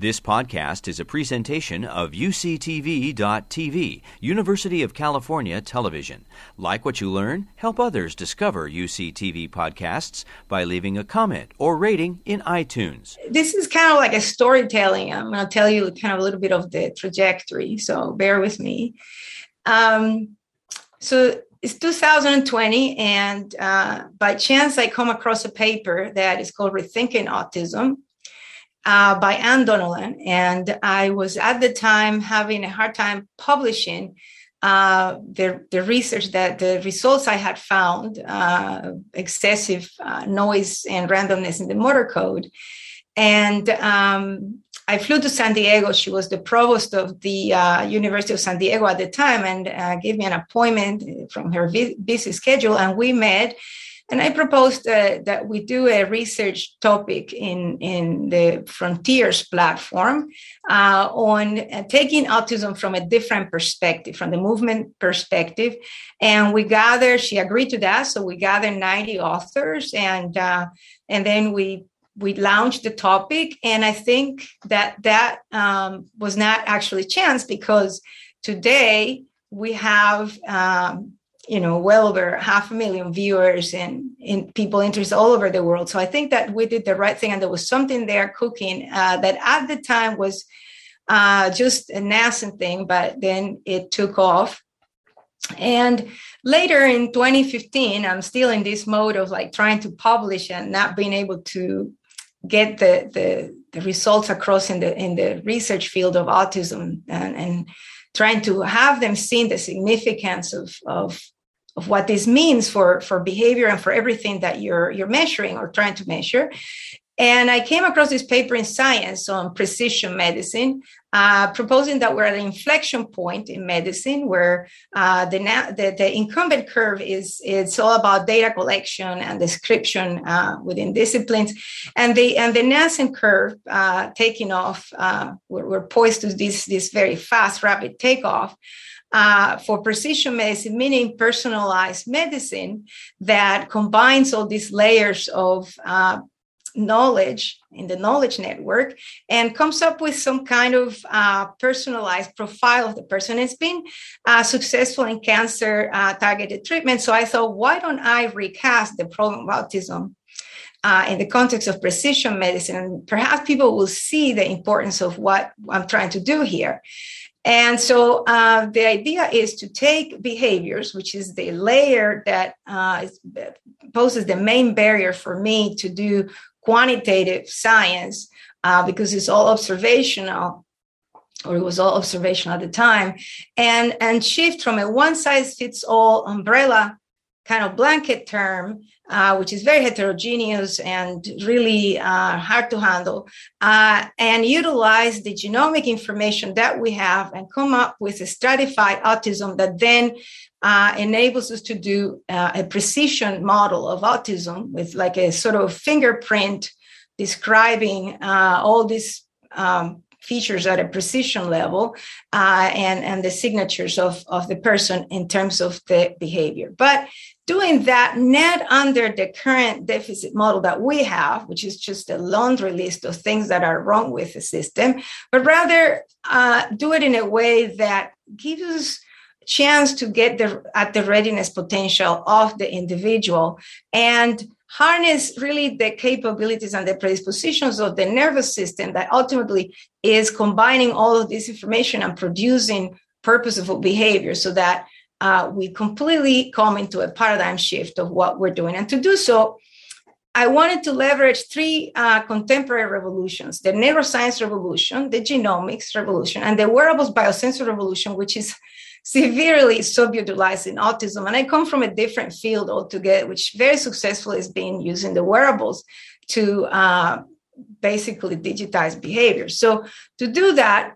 This podcast is a presentation of UCTV.tv, University of California Television. Like what you learn, help others discover UCTV podcasts by leaving a comment or rating in iTunes. This is kind of like a storytelling. I'm going to tell you kind of a little bit of the trajectory, so bear with me. Um, so it's 2020, and uh, by chance, I come across a paper that is called Rethinking Autism uh, by Anne Donnellan. And I was at the time having a hard time publishing uh, the, the research that the results I had found, uh, excessive uh, noise and randomness in the motor code. And um, I flew to San Diego. She was the provost of the uh, University of San Diego at the time and uh, gave me an appointment from her busy schedule. And we met and I proposed uh, that we do a research topic in, in the Frontiers platform uh, on uh, taking autism from a different perspective, from the movement perspective. And we gathered, she agreed to that. So we gathered 90 authors and, uh, and then we we launched the topic and i think that that um, was not actually chance because today we have um, you know well over half a million viewers and, people interested all over the world. So i think that we did the right thing and there was something there cooking uh, that at the time was uh, just a nascent thing but then it took off. And later in 2015 i'm still in this mode of like trying to publish and not being able to get the the, the results across in the in the research field of autism and, and trying to have them see the significance of, of of what this means for for behavior and for everything that you're you're measuring or trying to measure and I came across this paper in Science on precision medicine, uh, proposing that we're at an inflection point in medicine where uh, the, the, the, incumbent curve is it's all about data collection and description uh, within disciplines, and the and the nascent curve uh, taking off. Uh, we're, we're poised to this this very fast, rapid takeoff uh, for precision medicine, meaning personalized medicine that combines all these layers of uh, knowledge in the knowledge network and comes up with some kind of uh, personalized profile of the person. It's been uh, successful in cancer uh, targeted treatment. So I thought, why don't I recast the problem of autism? Uh, in the context of precision medicine, and perhaps people will see the importance of what I'm trying to do here. And so uh, the idea is to take behaviors, which is the layer that uh, is, poses the main barrier for me to do quantitative science, uh, because it's all observational, or it was all observational at the time, and, and shift from a one size fits all umbrella kind of blanket term uh, which is very heterogeneous and really uh, hard to handle, uh, and utilize the genomic information that we have and come up with a stratified autism that then uh, enables us to do uh, a precision model of autism with like a sort of fingerprint describing uh, all these um, features at a precision level uh, and, and the signatures of, of the person in terms of the behavior. But doing that not under the current deficit model that we have, which is just a laundry list of things that are wrong with the system, but rather uh, do it in a way that gives us chance to get the, at the readiness potential of the individual and harness really the capabilities and the predispositions of the nervous system that ultimately is combining all of this information and producing purposeful behavior so that uh, we completely come into a paradigm shift of what we're doing. And to do so, I wanted to leverage three uh, contemporary revolutions the neuroscience revolution, the genomics revolution, and the wearables biosensor revolution, which is severely subutilized in autism. And I come from a different field altogether, which very successfully is being used in the wearables to uh, basically digitize behavior. So to do that,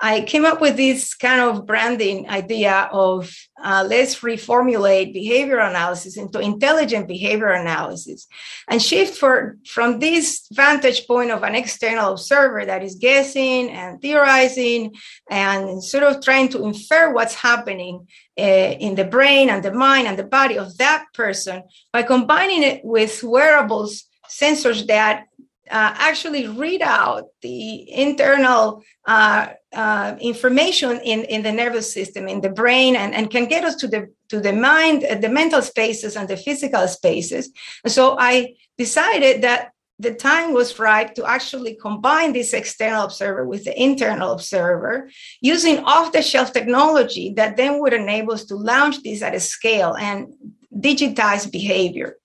I came up with this kind of branding idea of uh, let's reformulate behavior analysis into intelligent behavior analysis and shift for, from this vantage point of an external observer that is guessing and theorizing and sort of trying to infer what's happening uh, in the brain and the mind and the body of that person by combining it with wearables sensors that uh, actually read out the internal uh, uh, information in, in the nervous system, in the brain, and, and can get us to the to the mind, uh, the mental spaces, and the physical spaces. And so I decided that the time was right to actually combine this external observer with the internal observer using off the shelf technology that then would enable us to launch this at a scale and digitize behavior.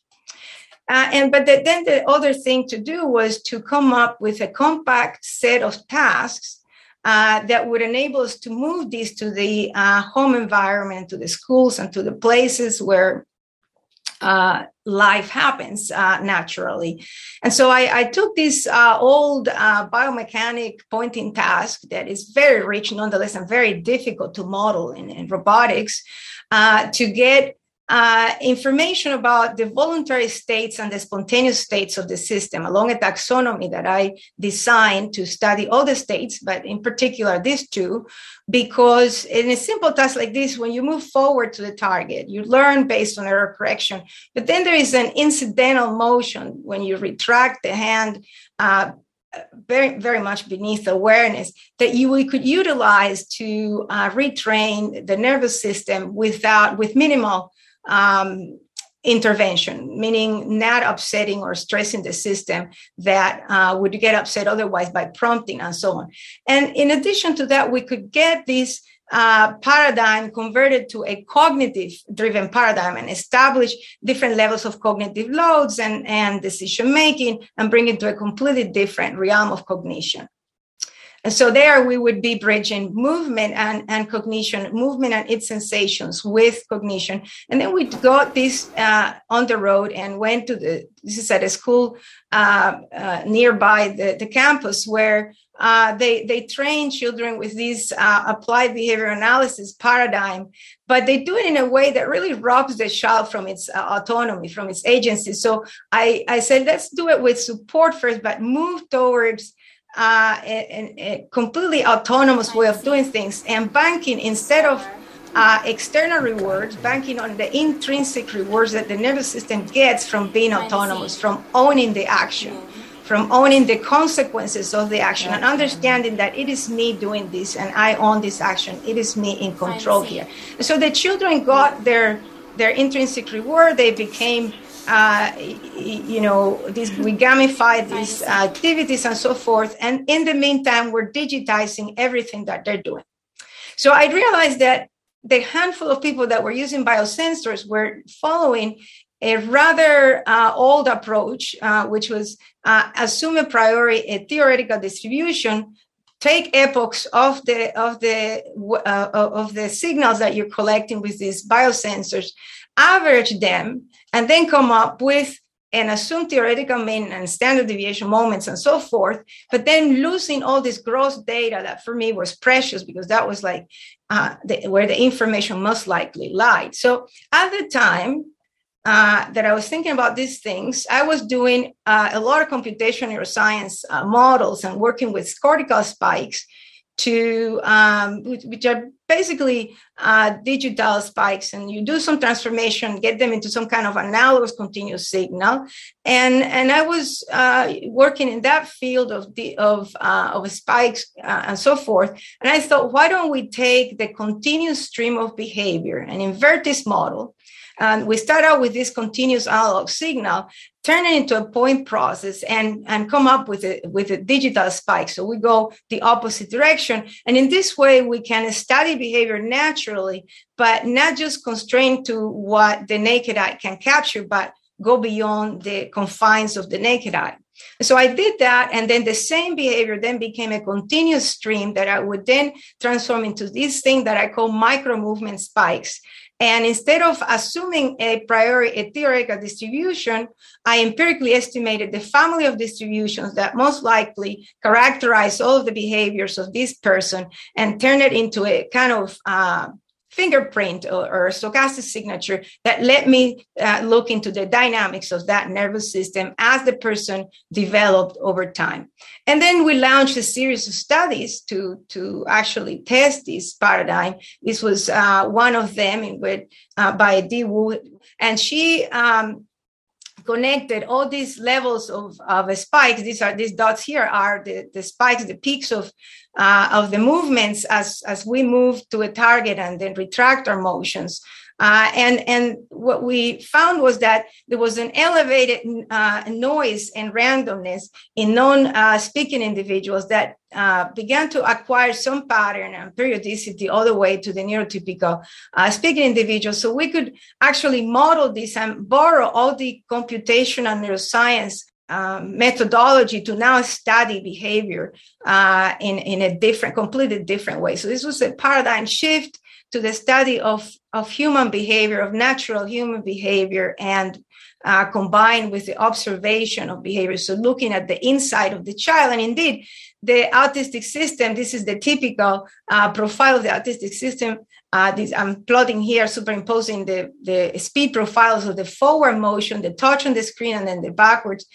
Uh, and but the, then the other thing to do was to come up with a compact set of tasks uh, that would enable us to move these to the uh, home environment, to the schools, and to the places where uh, life happens uh, naturally. And so I, I took this uh, old uh, biomechanic pointing task that is very rich, nonetheless, and very difficult to model in, in robotics to get uh, information about the voluntary states and the spontaneous states of the system along a taxonomy that I designed to study all the states, but in particular these two, because in a simple task like this, when you move forward to the target, you learn based on error correction, but then there is an incidental motion when you retract the hand. Uh, very very much beneath awareness that you we could utilize to uh, retrain the nervous system without with minimal um, intervention, meaning not upsetting or stressing the system that uh, would get upset otherwise by prompting and so on. And in addition to that, we could get this uh, paradigm converted to a cognitive driven paradigm and establish different levels of cognitive loads and, and decision making and bring it to a completely different realm of cognition. And so there we would be bridging movement and, and cognition, movement and its sensations with cognition. And then we got this uh, on the road and went to the, this is at a school uh, uh, nearby the, the campus where uh, they, they train children with this uh, applied behavior analysis paradigm, but they do it in a way that really robs the child from its uh, autonomy, from its agency. So I, I said, let's do it with support first, but move towards uh, a, a, completely autonomous way of doing things and banking instead of uh, external rewards, banking on the intrinsic rewards that the nervous system gets from being autonomous, from owning the action, from owning the consequences of the action, and understanding that it is me doing this and I own this action. It is me in control here. So the children got their their intrinsic reward. They became uh, you know, we gamify these activities and so forth. And in the meantime, we're digitizing everything that they're doing. So I realized that the handful of people that were using biosensors were following a rather uh, old approach, uh, which was uh, assume a priori a theoretical distribution, take epochs of the of the uh, of the signals that you're collecting with these biosensors, average them, and then come up with and assume theoretical mean and standard deviation moments and so forth, but then losing all this gross data that for me was precious because that was like uh, the, where the information most likely lied. So at the time uh, that I was thinking about these things, I was doing uh, a lot of computational neuroscience uh, models and working with cortical spikes to um, which are basically uh, digital spikes. And you do some transformation get them into some kind of analogous continuous signal. And and i was uh, working in that field of the of uh, of spikes uh, and so forth. And i thought why don't we take the continuous stream of behavior and invert this model? And we start out with this continuous analog signal, turn it into a point process and, and come up with a, with a digital spike. So we go the opposite direction. And in this way, we can study behavior naturally, but not just constrained to what the naked eye can capture, but go beyond the confines of the naked eye. So I did that, and then the same behavior then became a continuous stream that I would then transform into this thing that I call micro movement spikes. And instead of assuming a priori a theoretical distribution, I empirically estimated the family of distributions that most likely characterize all of the behaviors of this person and turn it into a kind of uh, fingerprint or, or, stochastic signature that let me uh, look into the dynamics of that nervous system as the person developed over time. And then we launched a series of studies to, to actually test this paradigm. This was uh, one of them in which, uh, by Di Wu, and she um, connected all these levels of, of spikes these are these dots here are the, the spikes the peaks of uh, of the movements as as we move to a target and then retract our motions uh, and and what we found was that there was an elevated uh, noise and randomness in non-speaking uh, individuals that uh, began to acquire some pattern and periodicity all the way to the neurotypical uh, speaking individuals. So we could actually model this and borrow all the computational neuroscience um, methodology to now study behavior uh, in, in a different, completely different way. So this was a paradigm shift to the study of, of human behavior, of natural human behavior, and uh, combined with the observation of behavior. So looking at the inside of the child. And indeed, the autistic system, this is the typical uh, profile of the autistic system. Uh, this, I'm plotting here, superimposing the, the speed profiles of the forward motion, the touch on the screen, and then the backwards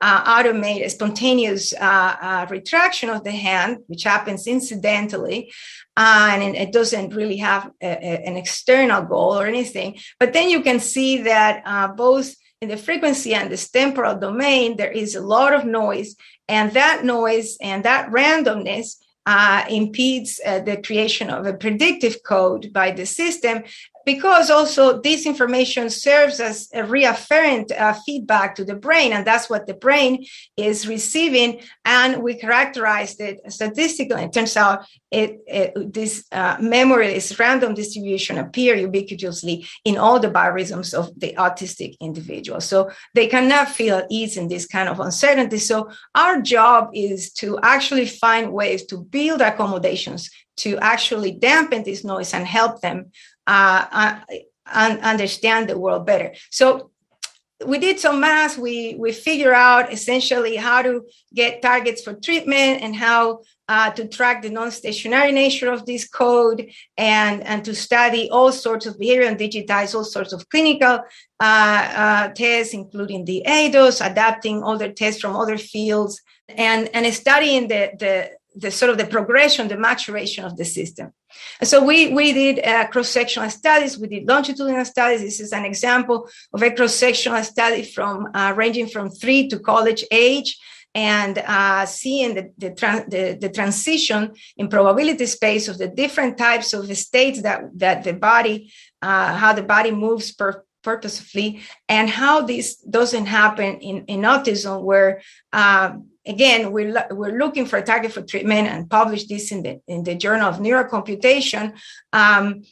uh, automate spontaneous uh, uh, retraction of the hand, which happens incidentally, uh, and it doesn't really have a, a, an external goal or anything. But then you can see that uh, both in the frequency and the temporal domain, there is a lot of noise, and that noise and that randomness uh, impedes uh, the creation of a predictive code by the system because also this information serves as a reafferent uh, feedback to the brain and that's what the brain is receiving and we characterized it statistically. It turns out it, it this uh, memory this random distribution appear ubiquitously in all the biorhythms of the autistic individual. So they cannot feel at ease in this kind of uncertainty. So our job is to actually find ways to build accommodations to actually dampen this noise and help them uh, uh understand the world better. So we did some math. We we figure out essentially how to get targets for treatment and how uh, to track the non-stationary nature of this code and and to study all sorts of behavior and digitize all sorts of clinical uh, uh, tests, including the ADOS, adapting other tests from other fields, and and studying the the the sort of the progression, the maturation of the system. And so we, we did uh, cross-sectional studies, we did longitudinal studies. This is an example of a cross-sectional study from uh, ranging from three to college age and uh, seeing the, the, the, the, transition in probability space of the different types of states that, that the body, uh, how the body moves per, purposefully and how this doesn't happen in, in autism where uh, again, we're, we're looking for a target for treatment and publish this in the, in the Journal of Neurocomputation. Um,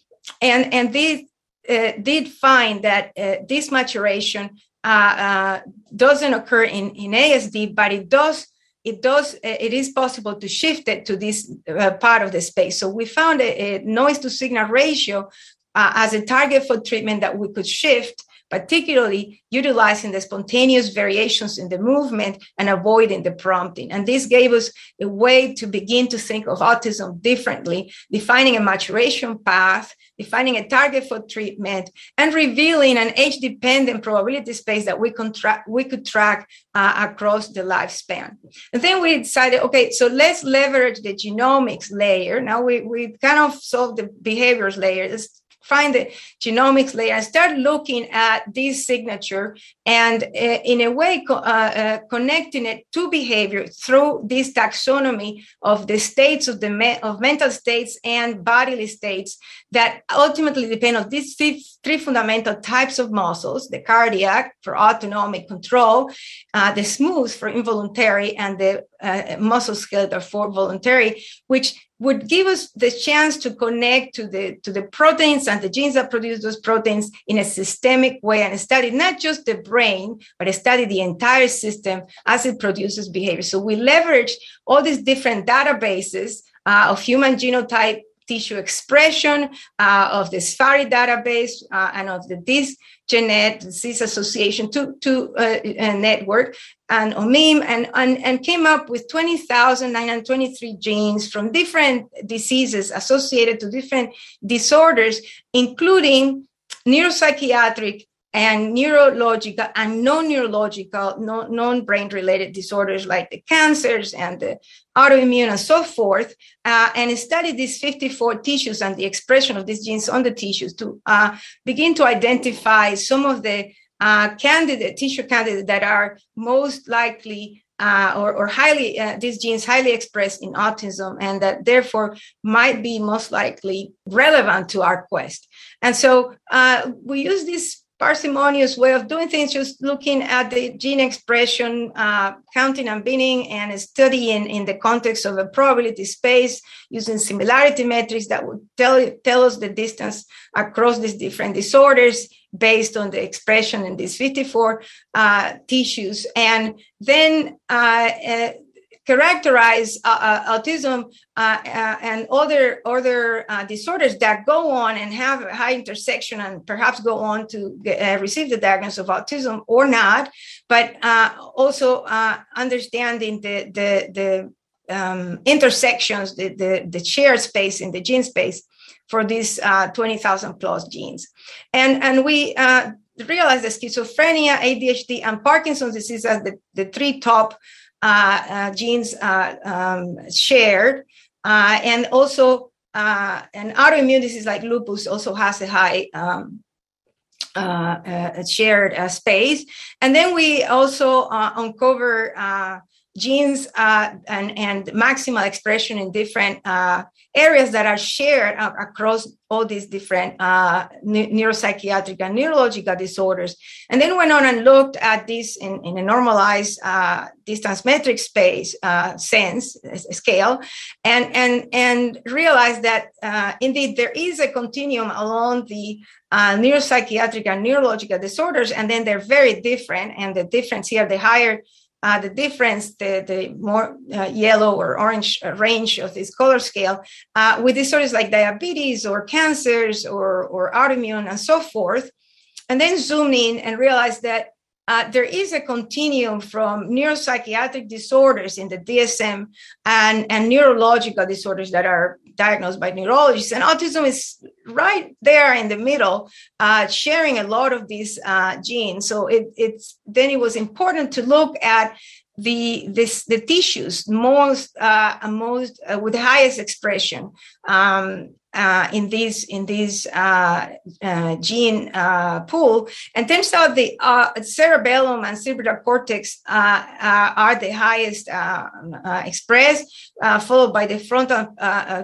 and, and they uh, did find that uh, this maturation uh, uh doesn't occur in, in ASD, but it does it does it is possible to shift it to this uh, part of the space so we found a, a noise to signal ratio uh, as a target for treatment that we could shift particularly utilizing the spontaneous variations in the movement and avoiding the prompting. And this gave us a way to begin to think of autism differently, defining a maturation path, defining a target for treatment, and revealing an age dependent probability space that we, contra- we could track uh, across the lifespan. And then we decided, okay, so let's leverage the genomics layer. Now we, we kind of solved the behaviors layer. Let's find the genomics layer and start looking at this signature and uh, in a way co- uh, uh, connecting it to behavior through this taxonomy of the states of the me- of mental states and bodily states that ultimately depend on these three, three fundamental types of muscles the cardiac for autonomic control uh, the smooth for involuntary and the uh, muscle skeletal for voluntary which would give us the chance to connect to the to the proteins and the genes that produce those proteins in a systemic way and study not just the brain but study the entire system as it produces behavior. So we leverage all these different databases uh, of human genotype tissue expression uh, of the SFARI database uh, and of the DISGENET disease association to, to uh, network and OMIM and, and, and came up with 20,923 genes from different diseases associated to different disorders, including neuropsychiatric and neurological and non-neurological, non-brain related disorders like the cancers and the autoimmune and so forth, uh, and study these 54 tissues and the expression of these genes on the tissues to uh, begin to identify some of the uh, candidate tissue candidates that are most likely uh, or, or, highly uh, these genes highly expressed in autism and that therefore might be most likely relevant to our quest. And so uh, we use this parsimonious way of doing things, just looking at the gene expression, uh, counting and binning, and studying in the context of a probability space using similarity metrics that would tell, tell us the distance across these different disorders based on the expression in these 54 uh, tissues. And then uh, uh characterize uh, uh, autism uh, uh, and other other uh, disorders that go on and have a high intersection and perhaps go on to get, uh, receive the diagnosis of autism or not, but also understanding the the the um, intersections, the, the the shared space in the gene space for these 20,000 plus genes, and and we. realize that schizophrenia, ADHD, and Parkinson's disease as the, the three top uh, uh, genes uh, um, shared, and also an autoimmune disease like lupus also has a high um, shared space. And then we also uncover genes uh, and, and maximal expression in different uh, areas that are shared uh, across all these different uh, neuropsychiatric and neurological disorders. And then went on and looked at this in, in a normalized uh, distance metric space uh, sense scale, and and and realized that indeed there is a continuum along the neuropsychiatric and neurological disorders, and then they're very different. And the difference here, the higher uh, the difference, the, the more uh, yellow or orange uh, range of this color scale, uh, with disorders like diabetes or cancers or, or autoimmune and so forth. And then zoom in and realize that uh, there is a continuum from neuropsychiatric disorders in the DSM and, and neurological disorders that are diagnosed by neurologists. And autism is right there in the middle, uh, sharing a lot of these uh, genes. So it, it's then it was important to look at the this the tissues most uh, most uh, with the highest expression um, uh, in this in this uh, uh, gene uh, pool, and turns out the uh, cerebellum and cerebral cortex uh, are the highest expressed, followed by the frontal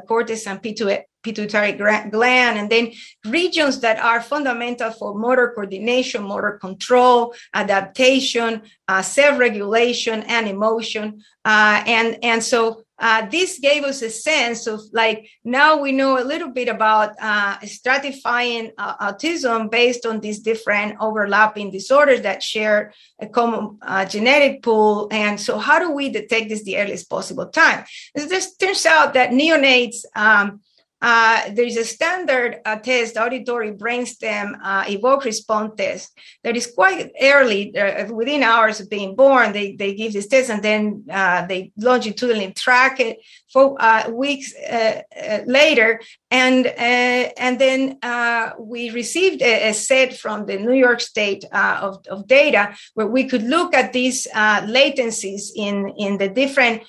cortex and pituitary gland, and then regions that are fundamental for motor coordination, motor control, adaptation, self-regulation, and emotion. and and so uh, this gave us a sense of like now we know a little bit about uh, stratifying uh, autism based on these different overlapping disorders that share a common uh, genetic pool. And so, how do we detect this the earliest possible time? This turns out that neonates. Um, uh, there is a standard uh, test, auditory brainstem uh, evoke response test, that is quite early, uh, within hours of being born. They, they give this test and then uh, they longitudinally track it for uh, weeks uh, uh, later. And, uh, and then we received a, a, set from the New York State of, of data where we could look at these latencies in, in the different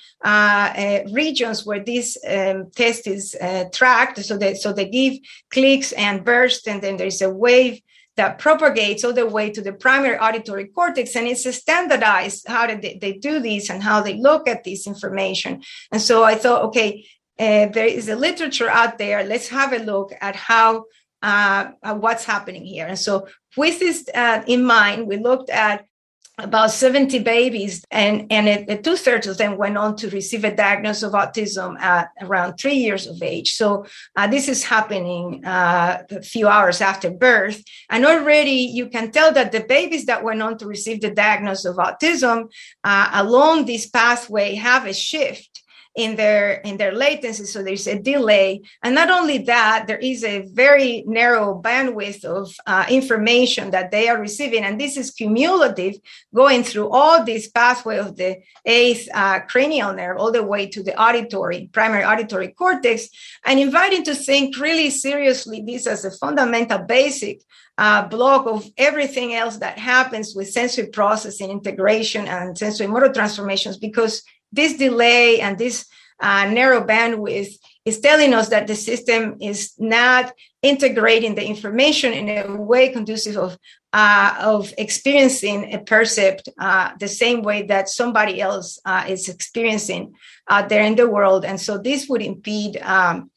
regions where this um, test is tracked so they so they give clicks and bursts, and then there's a wave that propagates all the way to the primary auditory cortex and it's standardized how they, they do this and how they look at this information. And so i thought okay uh, there is a literature out there. Let's have a look at how uh, what's happening here. And so with this uh, in mind we looked at about 70 babies, and, and it, two thirds of them went on to receive a diagnosis of autism at around three years of age. So, uh, this is happening uh, a few hours after birth. And already you can tell that the babies that went on to receive the diagnosis of autism uh, along this pathway have a shift in their in their latency. So there's a delay. And not only that there is a very narrow bandwidth of uh, information that they are receiving. And this is cumulative going through all this pathway of the eighth uh, cranial nerve all the way to the auditory primary auditory cortex and inviting to think really seriously this as a fundamental basic uh, block of everything else that happens with sensory processing integration and sensory motor transformations. Because this delay and this uh, narrow bandwidth is telling us that the system is not integrating the information in a way conducive of uh, of experiencing a percept uh, the same way that somebody else uh, is experiencing out there in the world. And so this would impede um,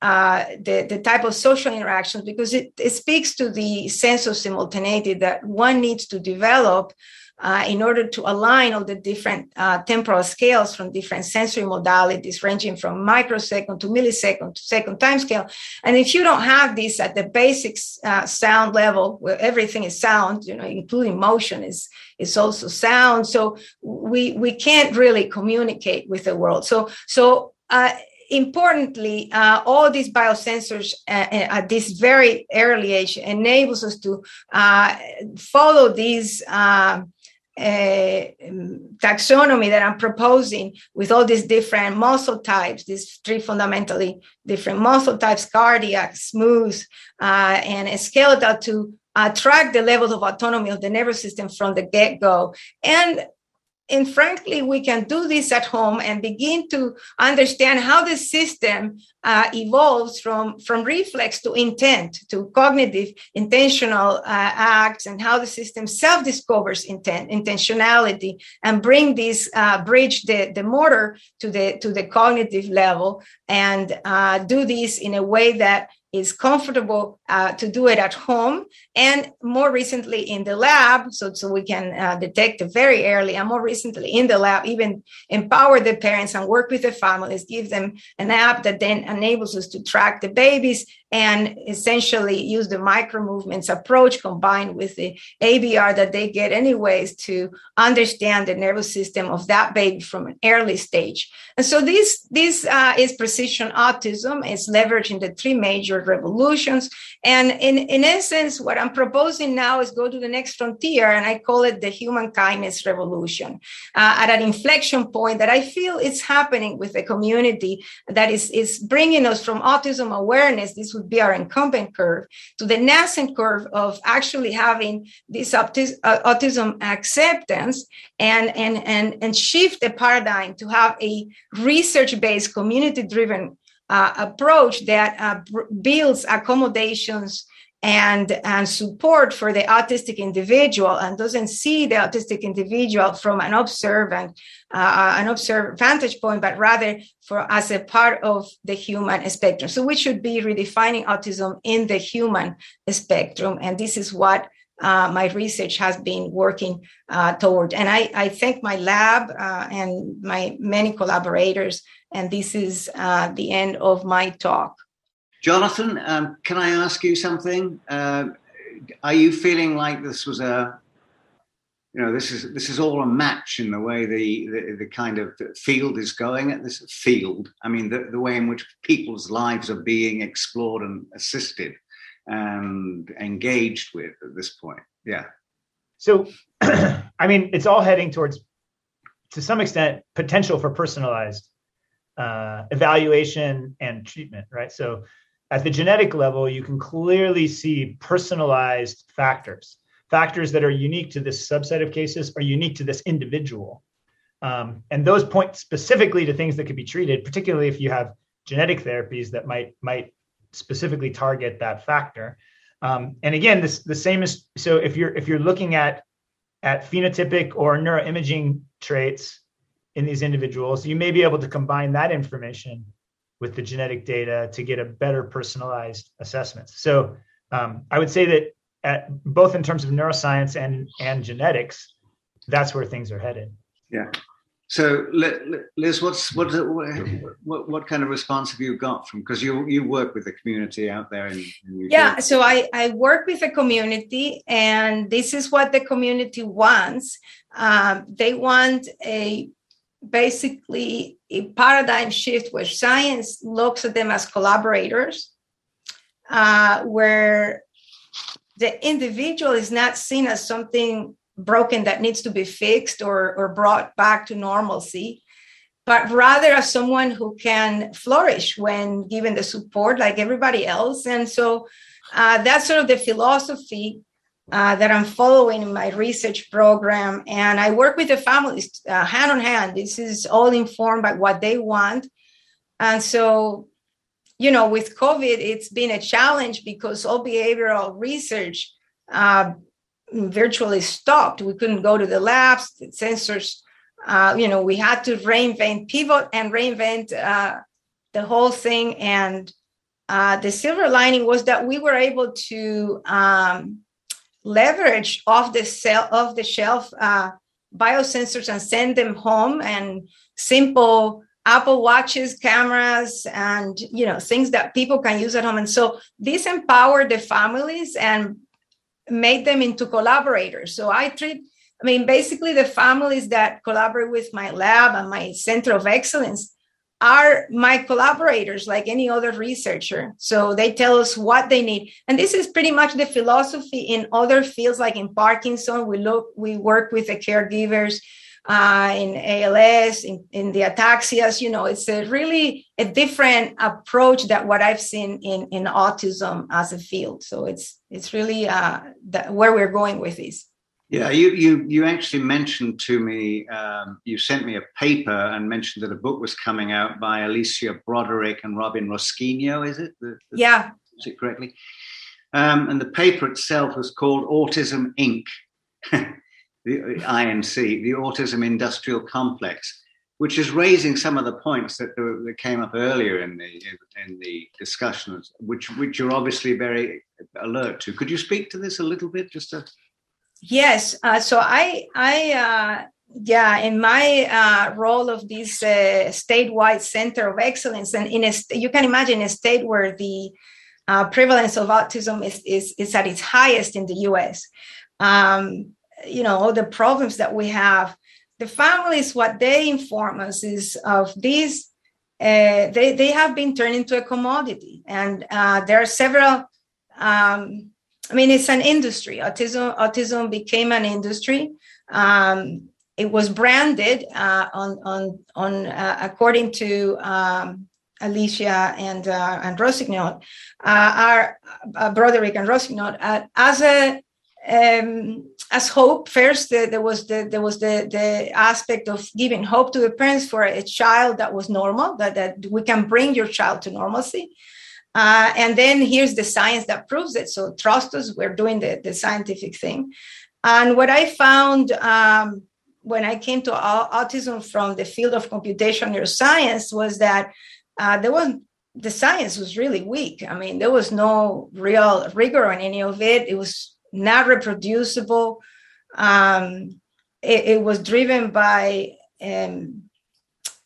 uh, the, the type of social interactions because it, it speaks to the sense of simultaneity that one needs to develop uh, in order to align all the different uh, temporal scales from different sensory modalities, ranging from microsecond to millisecond to second time scale. And if you don't have this at the basic uh, sound level, where everything is sound, you know, including motion is is also sound. So we we can't really communicate with the world. So so. Uh, importantly, uh, all these biosensors uh, at this very early age enables us to follow these uh, taxonomy that I'm proposing with all these different muscle types, these three fundamentally different muscle types, cardiac, smooth, uh, and skeletal to uh, track the levels of autonomy of the nervous system from the get-go. And and frankly, we can do this at home and begin to understand how the system uh, evolves from, from reflex to intent, to cognitive intentional uh, acts, and how the system self discovers intent, intentionality, and bring this uh, bridge the, the motor to the to the cognitive level, and uh, do this in a way that is comfortable uh, to do it at home and more recently in the lab so, so we can uh, detect it very early and more recently in the lab even empower the parents and work with the families give them an app that then enables us to track the babies and essentially use the micro movements approach combined with the ABR that they get anyways to understand the nervous system of that baby from an early stage. And so this this uh, is precision autism. It's leveraging the three major revolutions. And in, in essence, what I'm proposing now is go to the next frontier, and I call it the human kindness revolution uh, at an inflection point that I feel is happening with the community that is, is bringing us from autism awareness. This would be our incumbent curve to the nascent curve of actually having this uh, autism acceptance and, and, and, and shift the paradigm to have a research based, community driven uh, approach that uh, builds accommodations and and support for the autistic individual and doesn't see the autistic individual from an observant uh, an observant vantage point but rather for as a part of the human spectrum. So we should be redefining autism in the human spectrum and this is what uh, my research has been working uh, toward. And I, I thank my lab uh, and my many collaborators and this is uh, the end of my talk Jonathan, um, can I ask you something? Uh, are you feeling like this was a, you know, this is this is all a match in the way the the, the kind of field is going at this field. I mean, the, the way in which people's lives are being explored and assisted and engaged with at this point. Yeah. So, I mean, it's all heading towards, to some extent, potential for personalized uh, evaluation and treatment, right? So at the genetic level, you can clearly see personalized factors, factors that are unique to this subset of cases are unique to this individual. Um, and those point specifically to things that could be treated, particularly if you have genetic therapies that might might specifically target that factor. Um, and again, this the same is so if you're if you're looking at at phenotypic or neuroimaging traits in these individuals, you may be able to combine that information with the genetic data to get a better personalized assessment. So um, I would say that at, both in terms of neuroscience and and genetics, that's where things are headed. Yeah. So Liz, what's what what what kind of response have you got from because you you work with the community out there in, in yeah so I I work with the community and this is what the community wants um, they want a basically a paradigm shift where science looks at them as collaborators, uh, where the individual is not seen as something broken that needs to be fixed or, or brought back to normalcy, but rather as someone who can flourish when given the support like everybody else. And so uh, that's sort of the philosophy uh, that I'm following in my research program. And I work with the families uh, hand on hand. This is all informed by what they want. And so, you know, with COVID, it's been a challenge because all behavioral research uh, virtually stopped. We couldn't go to the labs, the sensors. Uh, you know, we had to reinvent pivot and reinvent uh, the whole thing. And uh, the silver lining was that we were able to um, leverage off the cell off the shelf uh, biosensors and send them home and simple Apple watches, cameras, and you know things that people can use at home. And so this empowered the families and made them into collaborators. So I treat, I mean, basically the families that collaborate with my lab and my center of excellence are my collaborators like any other researcher. So they tell us what they need. And this is pretty much the philosophy in other fields like in parkinson. We look we work with the caregivers uh, in als in, in the ataxias you know it's a really a different approach that what i've seen in in autism as a field. So it's it's really uh, the, where we're going with this yeah, you you you actually mentioned to me. Um, you sent me a paper and mentioned that a book was coming out by Alicia Broderick and Robin Roscigno. Is it? The, the, yeah. Is it correctly? Um, and the paper itself was called Autism Inc. the INC, the Autism Industrial Complex, which is raising some of the points that, that came up earlier in the in the discussions, which which you're obviously very alert to. Could you speak to this a little bit, just to Yes. Uh, so I, I, uh, yeah, in my uh, role of this uh, statewide center of excellence, and in a, you can imagine a state where the uh, prevalence of autism is, is, is at its highest in the U.S. Um, you know, all the problems that we have. The families, what they inform us is of these. Uh, they they have been turned into a commodity, and there are several. Um, I mean, it's an industry. Autism autism became an industry. Um, it was branded uh, on on on uh, according to um, Alicia and uh, and Roscigno, uh, our uh, Broderick and Roscigno, uh, as a um, as hope. First, there was the there was the the aspect of giving hope to the parents for a child that was normal, that that we can bring your child to normalcy. Uh, and then here's the science that proves it. So trust us, we're doing the, the scientific thing. And what I found um, when I came to autism from the field of computational neuroscience was that uh, there was the science was really weak. I mean, there was no real rigor on any of it. It was not reproducible. Um, it, it, was driven by um,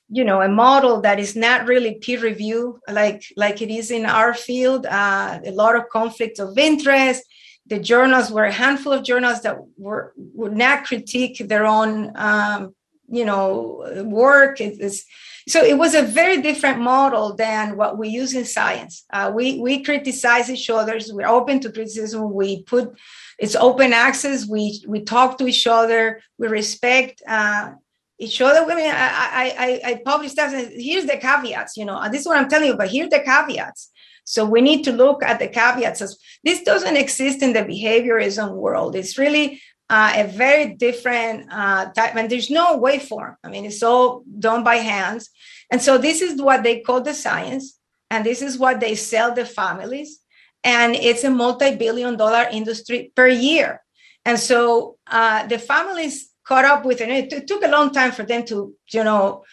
you know a model that is not really peer review like like it is in our field. Uh, a lot of conflicts of interest. The journals were a handful of journals that were would not critique their own um, you know work. It's, so it was a very different model than what we use in science. Uh, we we criticize each other. We're open to criticism. We put it's open access. We we talk to each other. We respect uh, each other. Mean, I, I, I publish stuff. And here's the caveats, you know, and this is what I'm telling you, but here's the caveats. So we need to look at the caveats. As, this doesn't exist in the behaviorism world. It's really uh, a very different uh, type, and there's no waveform. I mean, it's all done by hands. And so this is what they call the science, and this is what they sell the families. And it's a multi billion dollar industry per year. And so uh, the families caught up with it. It took a long time for them to, you know,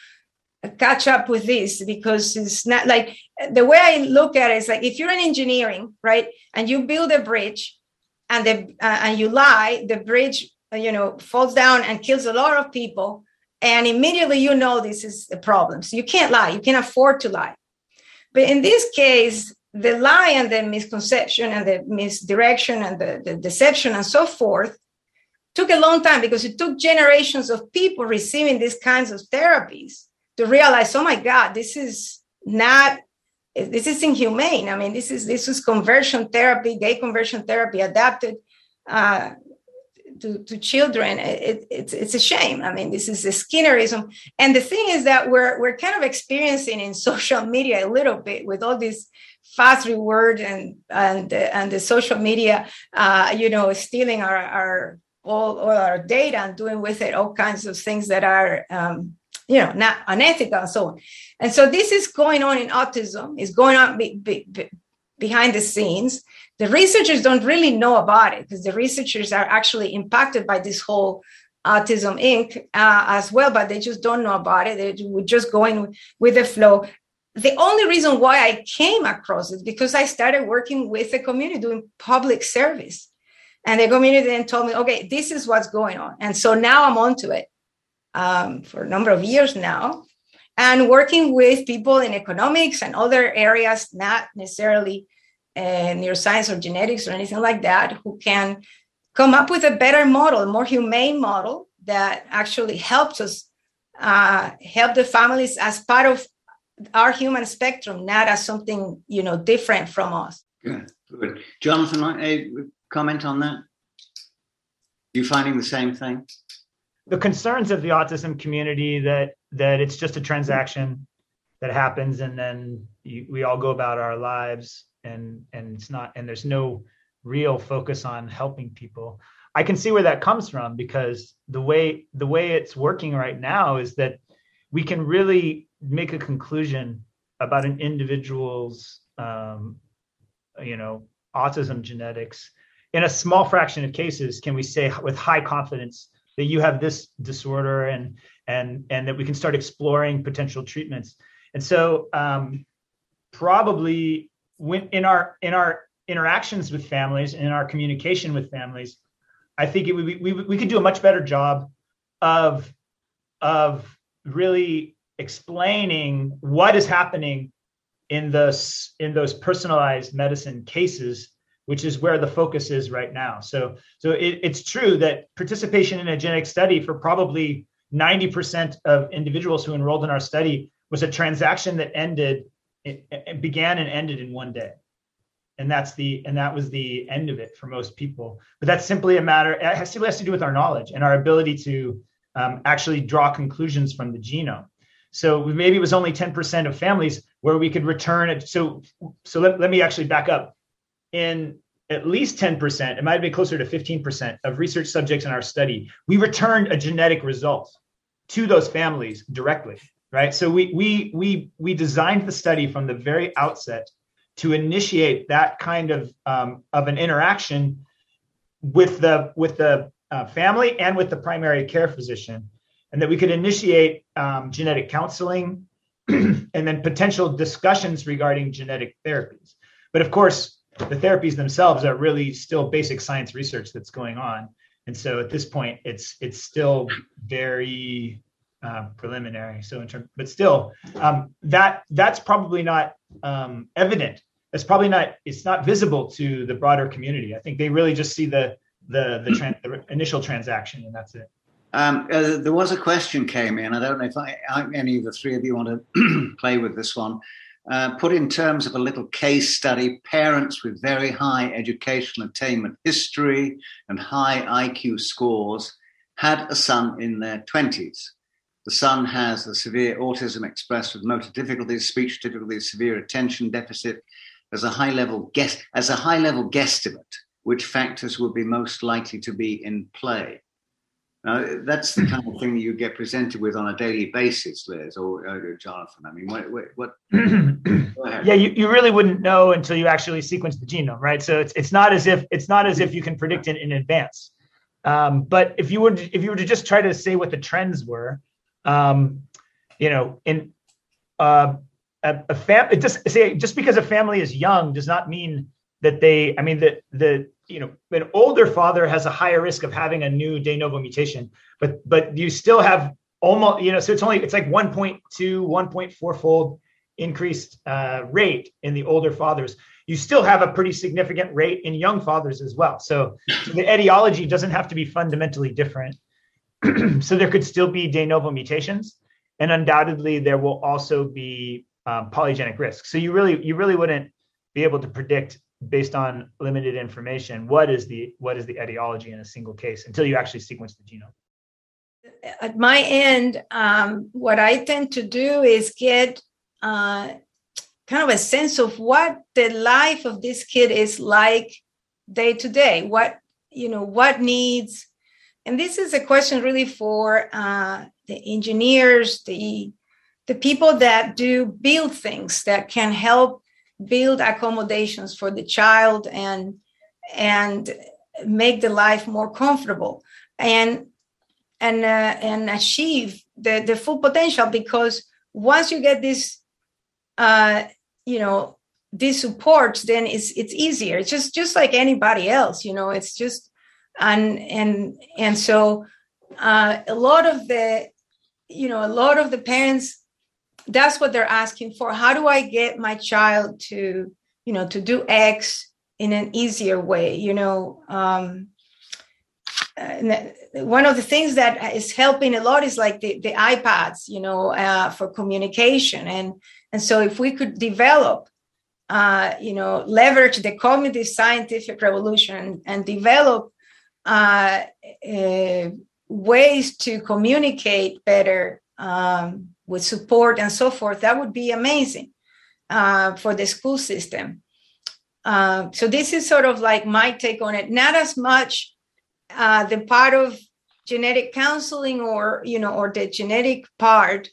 catch up with this because it's not like the way I look at it is like if you're in engineering, right, and you build a bridge and the uh, and you lie, the bridge, uh, you know, falls down and kills a lot of people, and immediately you know this is a problem. So you can't lie. You can't afford to lie. But in this case, the lie and the misconception and the misdirection and the, the deception and so forth took a long time because it took generations of people receiving these kinds of therapies to realize, oh my God, this is not this is inhumane. I mean, this is this is conversion therapy, gay conversion therapy adapted uh, to, to children. It, it's it's a shame. I mean, this is a Skinnerism. And the thing is that we're we're kind of experiencing in social media a little bit with all this fast reward and and and the social media, uh, you know, stealing our our all, all our data and doing with it all kinds of things that are um, you know not unethical and so on and so this is going on in autism is going on be, be, be, behind the scenes. The researchers don't really know about it because the researchers are actually impacted by this whole Autism Inc. Uh, as well, but they just don't know about it. They were just going with the flow. The only reason why I came across it because I started working with the community doing public service. And the community then told me, okay, this is what's going on. And so now I'm onto it um, for a number of years now and working with people in economics and other areas, not necessarily uh, neuroscience or genetics or anything like that, who can come up with a better model, a more humane model that actually helps us uh, help the families as part of our human spectrum, not as something you know different from us. Good, good. Jonathan, a comment on that? You finding the same thing? The concerns of the autism community that that it's just a transaction that happens and then you, we all go about our lives and and it's not and there's no real focus on helping people i can see where that comes from because the way the way it's working right now is that we can really make a conclusion about an individual's um, you know autism genetics in a small fraction of cases can we say with high confidence that you have this disorder and and and that we can start exploring potential treatments? And so um, probably when in our in our interactions with families and in our communication with families, I think it would be, we, we could do a much better job of of really explaining what is happening in those in those personalized medicine cases which is where the focus is right now. So so it, it's true that participation in a genetic study for probably 90% of individuals who enrolled in our study was a transaction that ended it, it began and ended in one day. And that's the and that was the end of it for most people. But that's simply a matter it has, simply has to do with our knowledge and our ability to um, actually draw conclusions from the genome. So maybe it was only 10% of families where we could return it. So so let, let me actually back up in at least 10% it might have been closer to 15% of research subjects in our study we returned a genetic result to those families directly right so we we we we designed the study from the very outset to initiate that kind of um, of an interaction with the with the uh, family and with the primary care physician, and that we could initiate um, genetic counseling and then potential discussions regarding genetic therapies. But of course, the therapies themselves are really still basic science research that's going on, and so at this point, it's it's still very uh, preliminary. So in terms, but still, um, that that's probably not um, evident. It's probably not. It's not visible to the broader community. I think they really just see the the the, the initial transaction, and that's it. Um, uh, there was a question came in. I don't know if I, I, any of the three of you want to play with this one. Uh, put in terms of a little case study, parents with very high educational attainment history and high IQ scores had a son in their 20s. The son has a severe autism expressed with motor difficulties, speech difficulties, severe attention deficit, as a high level guess as a high level guesstimate, which factors would be most likely to be in play. Now, that's the kind of thing you get presented with on a daily basis, Liz or uh, Jonathan. I mean, what? what, what yeah, you, you really wouldn't know until you actually sequence the genome, right? So it's it's not as if it's not as if you can predict it in advance. Um, but if you would if you were to just try to say what the trends were, um, you know, in uh, a, a fam just say just because a family is young does not mean that they. I mean that the you know an older father has a higher risk of having a new de novo mutation, but but you still have almost you know so it's only it's like 1.2 1.4 fold increased uh, rate in the older fathers you still have a pretty significant rate in young fathers as well so, so the etiology doesn't have to be fundamentally different so there could still be de novo mutations, and undoubtedly there will also be um, polygenic risk. So you really you really wouldn't be able to predict based on limited information what is the what is the etiology in a single case until you actually sequence the genome. At my end, um, what I tend to do is get uh, kind of a sense of what the life of this kid is like day to day. What you know, what needs and this is a question really for uh, the engineers, the the people that do build things that can help build accommodations for the child and and make the life more comfortable and and uh, and achieve the the full potential because once you get this uh you know these supports then it's it's easier. It's just just like anybody else you know it's just and and and so uh, a lot of the you know a lot of the parents that's what they're asking for. How do i get my child to you know to do x in an easier way you know um one of the things that is helping a lot is like the, the ipads you know uh, for communication. And and so if we could develop uh, you know leverage the cognitive scientific revolution and develop uh, uh, ways to communicate better um, with support and so forth, that would be amazing uh, for the school system. Uh, so this is sort of like my take on it. Not as much uh, the part of genetic counseling or you know or the genetic part,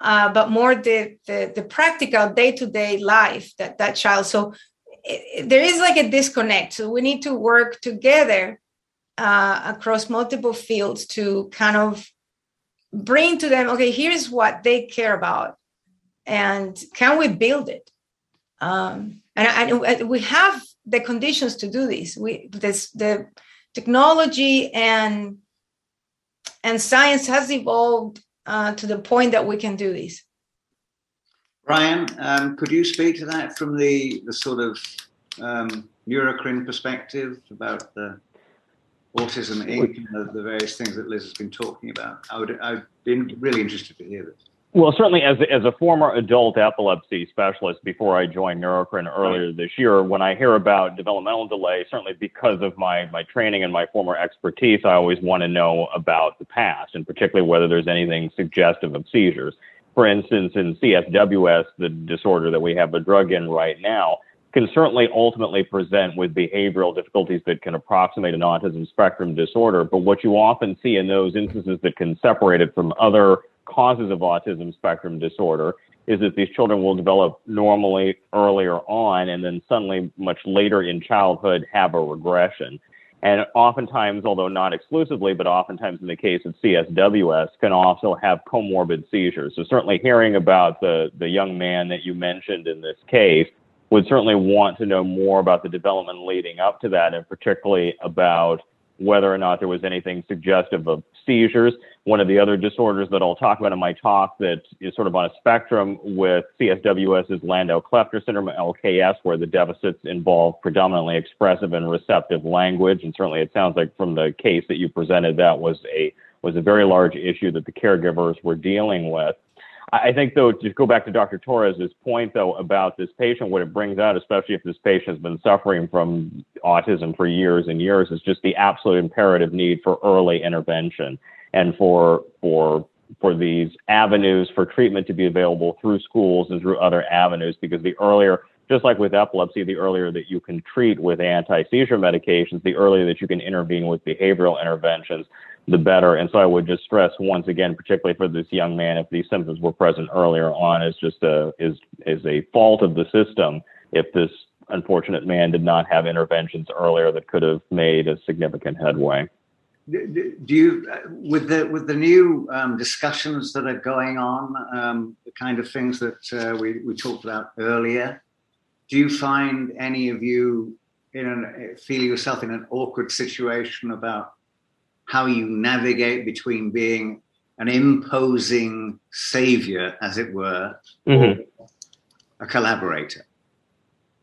uh, but more the the, the practical day to day life that that child. So there is like a disconnect. So we need to work together uh, across multiple fields to kind of bring to them okay here's what they care about and can we build it? Um, and, and, we have the conditions to do this. We this the technology and and science has evolved uh, to the point that we can do this. Brian um, could you speak to that from the the sort of um, Neurocrine perspective about the Autism Inc. and the various things that Liz has been talking about. I would, I'd be really interested to hear this. Well, certainly as, as a former adult epilepsy specialist before I joined Neurocrine earlier this year, when I hear about developmental delay, certainly because of my, my training and my former expertise, I always want to know about the past and particularly whether there's anything suggestive of seizures. For instance, in CSWS, the disorder that we have a drug in right now, can certainly ultimately present with behavioral difficulties that can approximate an autism spectrum disorder. But what you often see in those instances that can separate it from other causes of autism spectrum disorder is that these children will develop normally earlier on and then suddenly much later in childhood have a regression. And oftentimes, although not exclusively, but oftentimes in the case of CSWS, can also have comorbid seizures. So certainly hearing about the, the young man that you mentioned in this case would certainly want to know more about the development leading up to that, and particularly about whether or not there was anything suggestive of seizures. One of the other disorders that I'll talk about in my talk that is sort of on a spectrum with CSWS is Landau-Kleffner syndrome, LKS, where the deficits involve predominantly expressive and receptive language. And certainly it sounds like from the case that you presented, that was a was a very large issue that the caregivers were dealing with. I think, though, to go back to Dr. Torres's point, though, about this patient, what it brings out, especially if this patient has been suffering from autism for years and years, is just the absolute imperative need for early intervention and for for for these avenues for treatment to be available through schools and through other avenues, because the earlier just like with epilepsy, the earlier that you can treat with anti seizure medications, the earlier that you can intervene with behavioral interventions, the better. And so I would just stress once again, particularly for this young man, if these symptoms were present earlier on, is just a is is a fault of the system. If this unfortunate man did not have interventions earlier that could have made a significant headway. Do you, with the with the new um, discussions that are going on, um, the kind of things that uh, we we talked about earlier, do you find any of you in an, feel yourself in an awkward situation about how you navigate between being an imposing savior, as it were, mm-hmm. or a collaborator?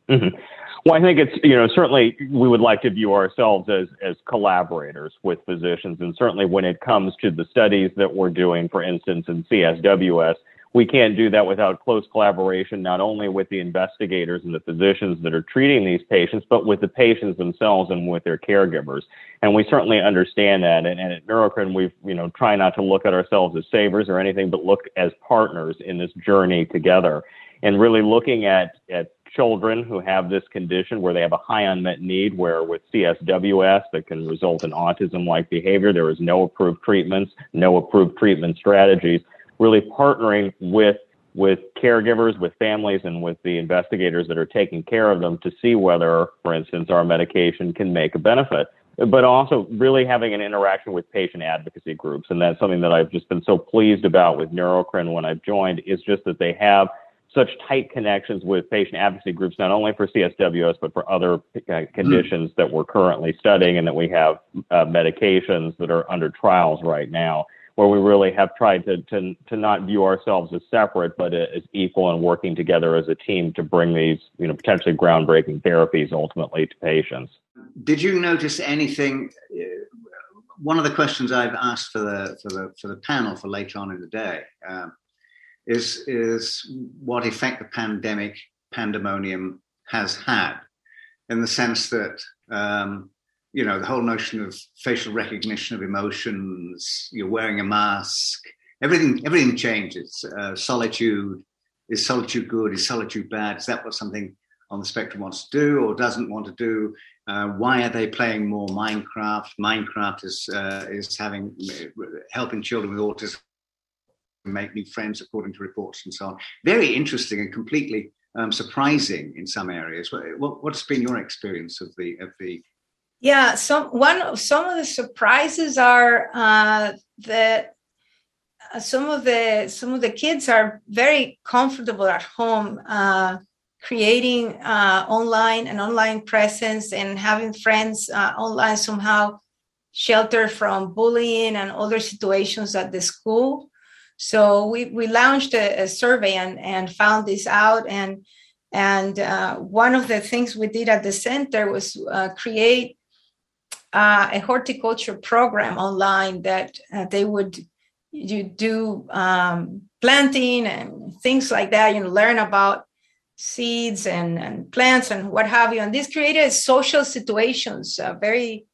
Mm-hmm. Well, I think it's you know certainly we would like to view ourselves as as collaborators with physicians, and certainly when it comes to the studies that we're doing, for instance, in CSWS, we can't do that without close collaboration, not only with the investigators and the physicians that are treating these patients, but with the patients themselves and with their caregivers. And we certainly understand that. And, and at Neurocrine, we you know try not to look at ourselves as savers or anything, but look as partners in this journey together. And really looking at at children who have this condition where they have a high unmet need, where with CSWS that can result in autism-like behavior, there is no approved treatments, no approved treatment strategies really partnering with with caregivers, with families, and with the investigators that are taking care of them to see whether, for instance, our medication can make a benefit. But also really having an interaction with patient advocacy groups. And that's something that I've just been so pleased about with Neurocrine when I've joined is just that they have such tight connections with patient advocacy groups, not only for CSWS, but for other uh, conditions that we're currently studying and that we have uh, medications that are under trials right now where we really have tried to, to, to not view ourselves as separate, but as equal and working together as a team to bring these, you know, potentially groundbreaking therapies ultimately to patients. Did you notice anything? Uh, one of the questions I've asked for the for the for the panel for later on in the day um, is is what effect the pandemic pandemonium has had, in the sense that um, you know, the whole notion of facial recognition of emotions, you're wearing a mask, everything, everything changes. Uh, solitude, is solitude good? Is solitude bad? Is that what something on the spectrum wants to do or doesn't want to do? Uh, why are they playing more Minecraft? Minecraft is uh, is having helping children with autism make new friends, according to reports and so on. Very interesting and completely um, surprising in some areas. What, what's been your experience of the of the yeah, some one of some of the surprises are uh, that uh, some of the some of the kids are very comfortable at home, uh, creating uh, online an online presence and having friends uh, online somehow shelter from bullying and other situations at the school. So we we launched a, a survey and and found this out and and uh, one of the things we did at the center was create uh, a horticulture program online that uh, they would you do um, planting and things like that. You know, learn about seeds and, and plants and what have you. And this created social situations, uh, very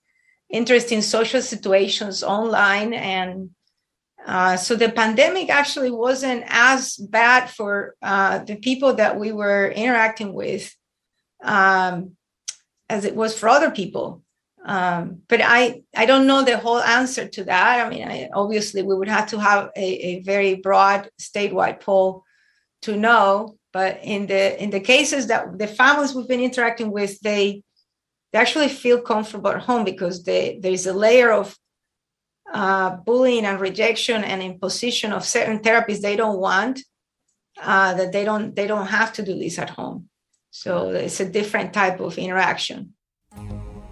interesting social situations online. And uh, so the pandemic actually wasn't as bad for uh, the people that we were interacting with um, as it was for other people. Um, but I, I don't know the whole answer to that. I mean, I, obviously, we would have to have a, a very broad statewide poll to know. But in the in the cases that the families we've been interacting with, they they actually feel comfortable at home because they, there is a layer of uh, bullying and rejection and imposition of certain therapies they don't want. Uh, that they don't they don't have to do this at home. So it's a different type of interaction.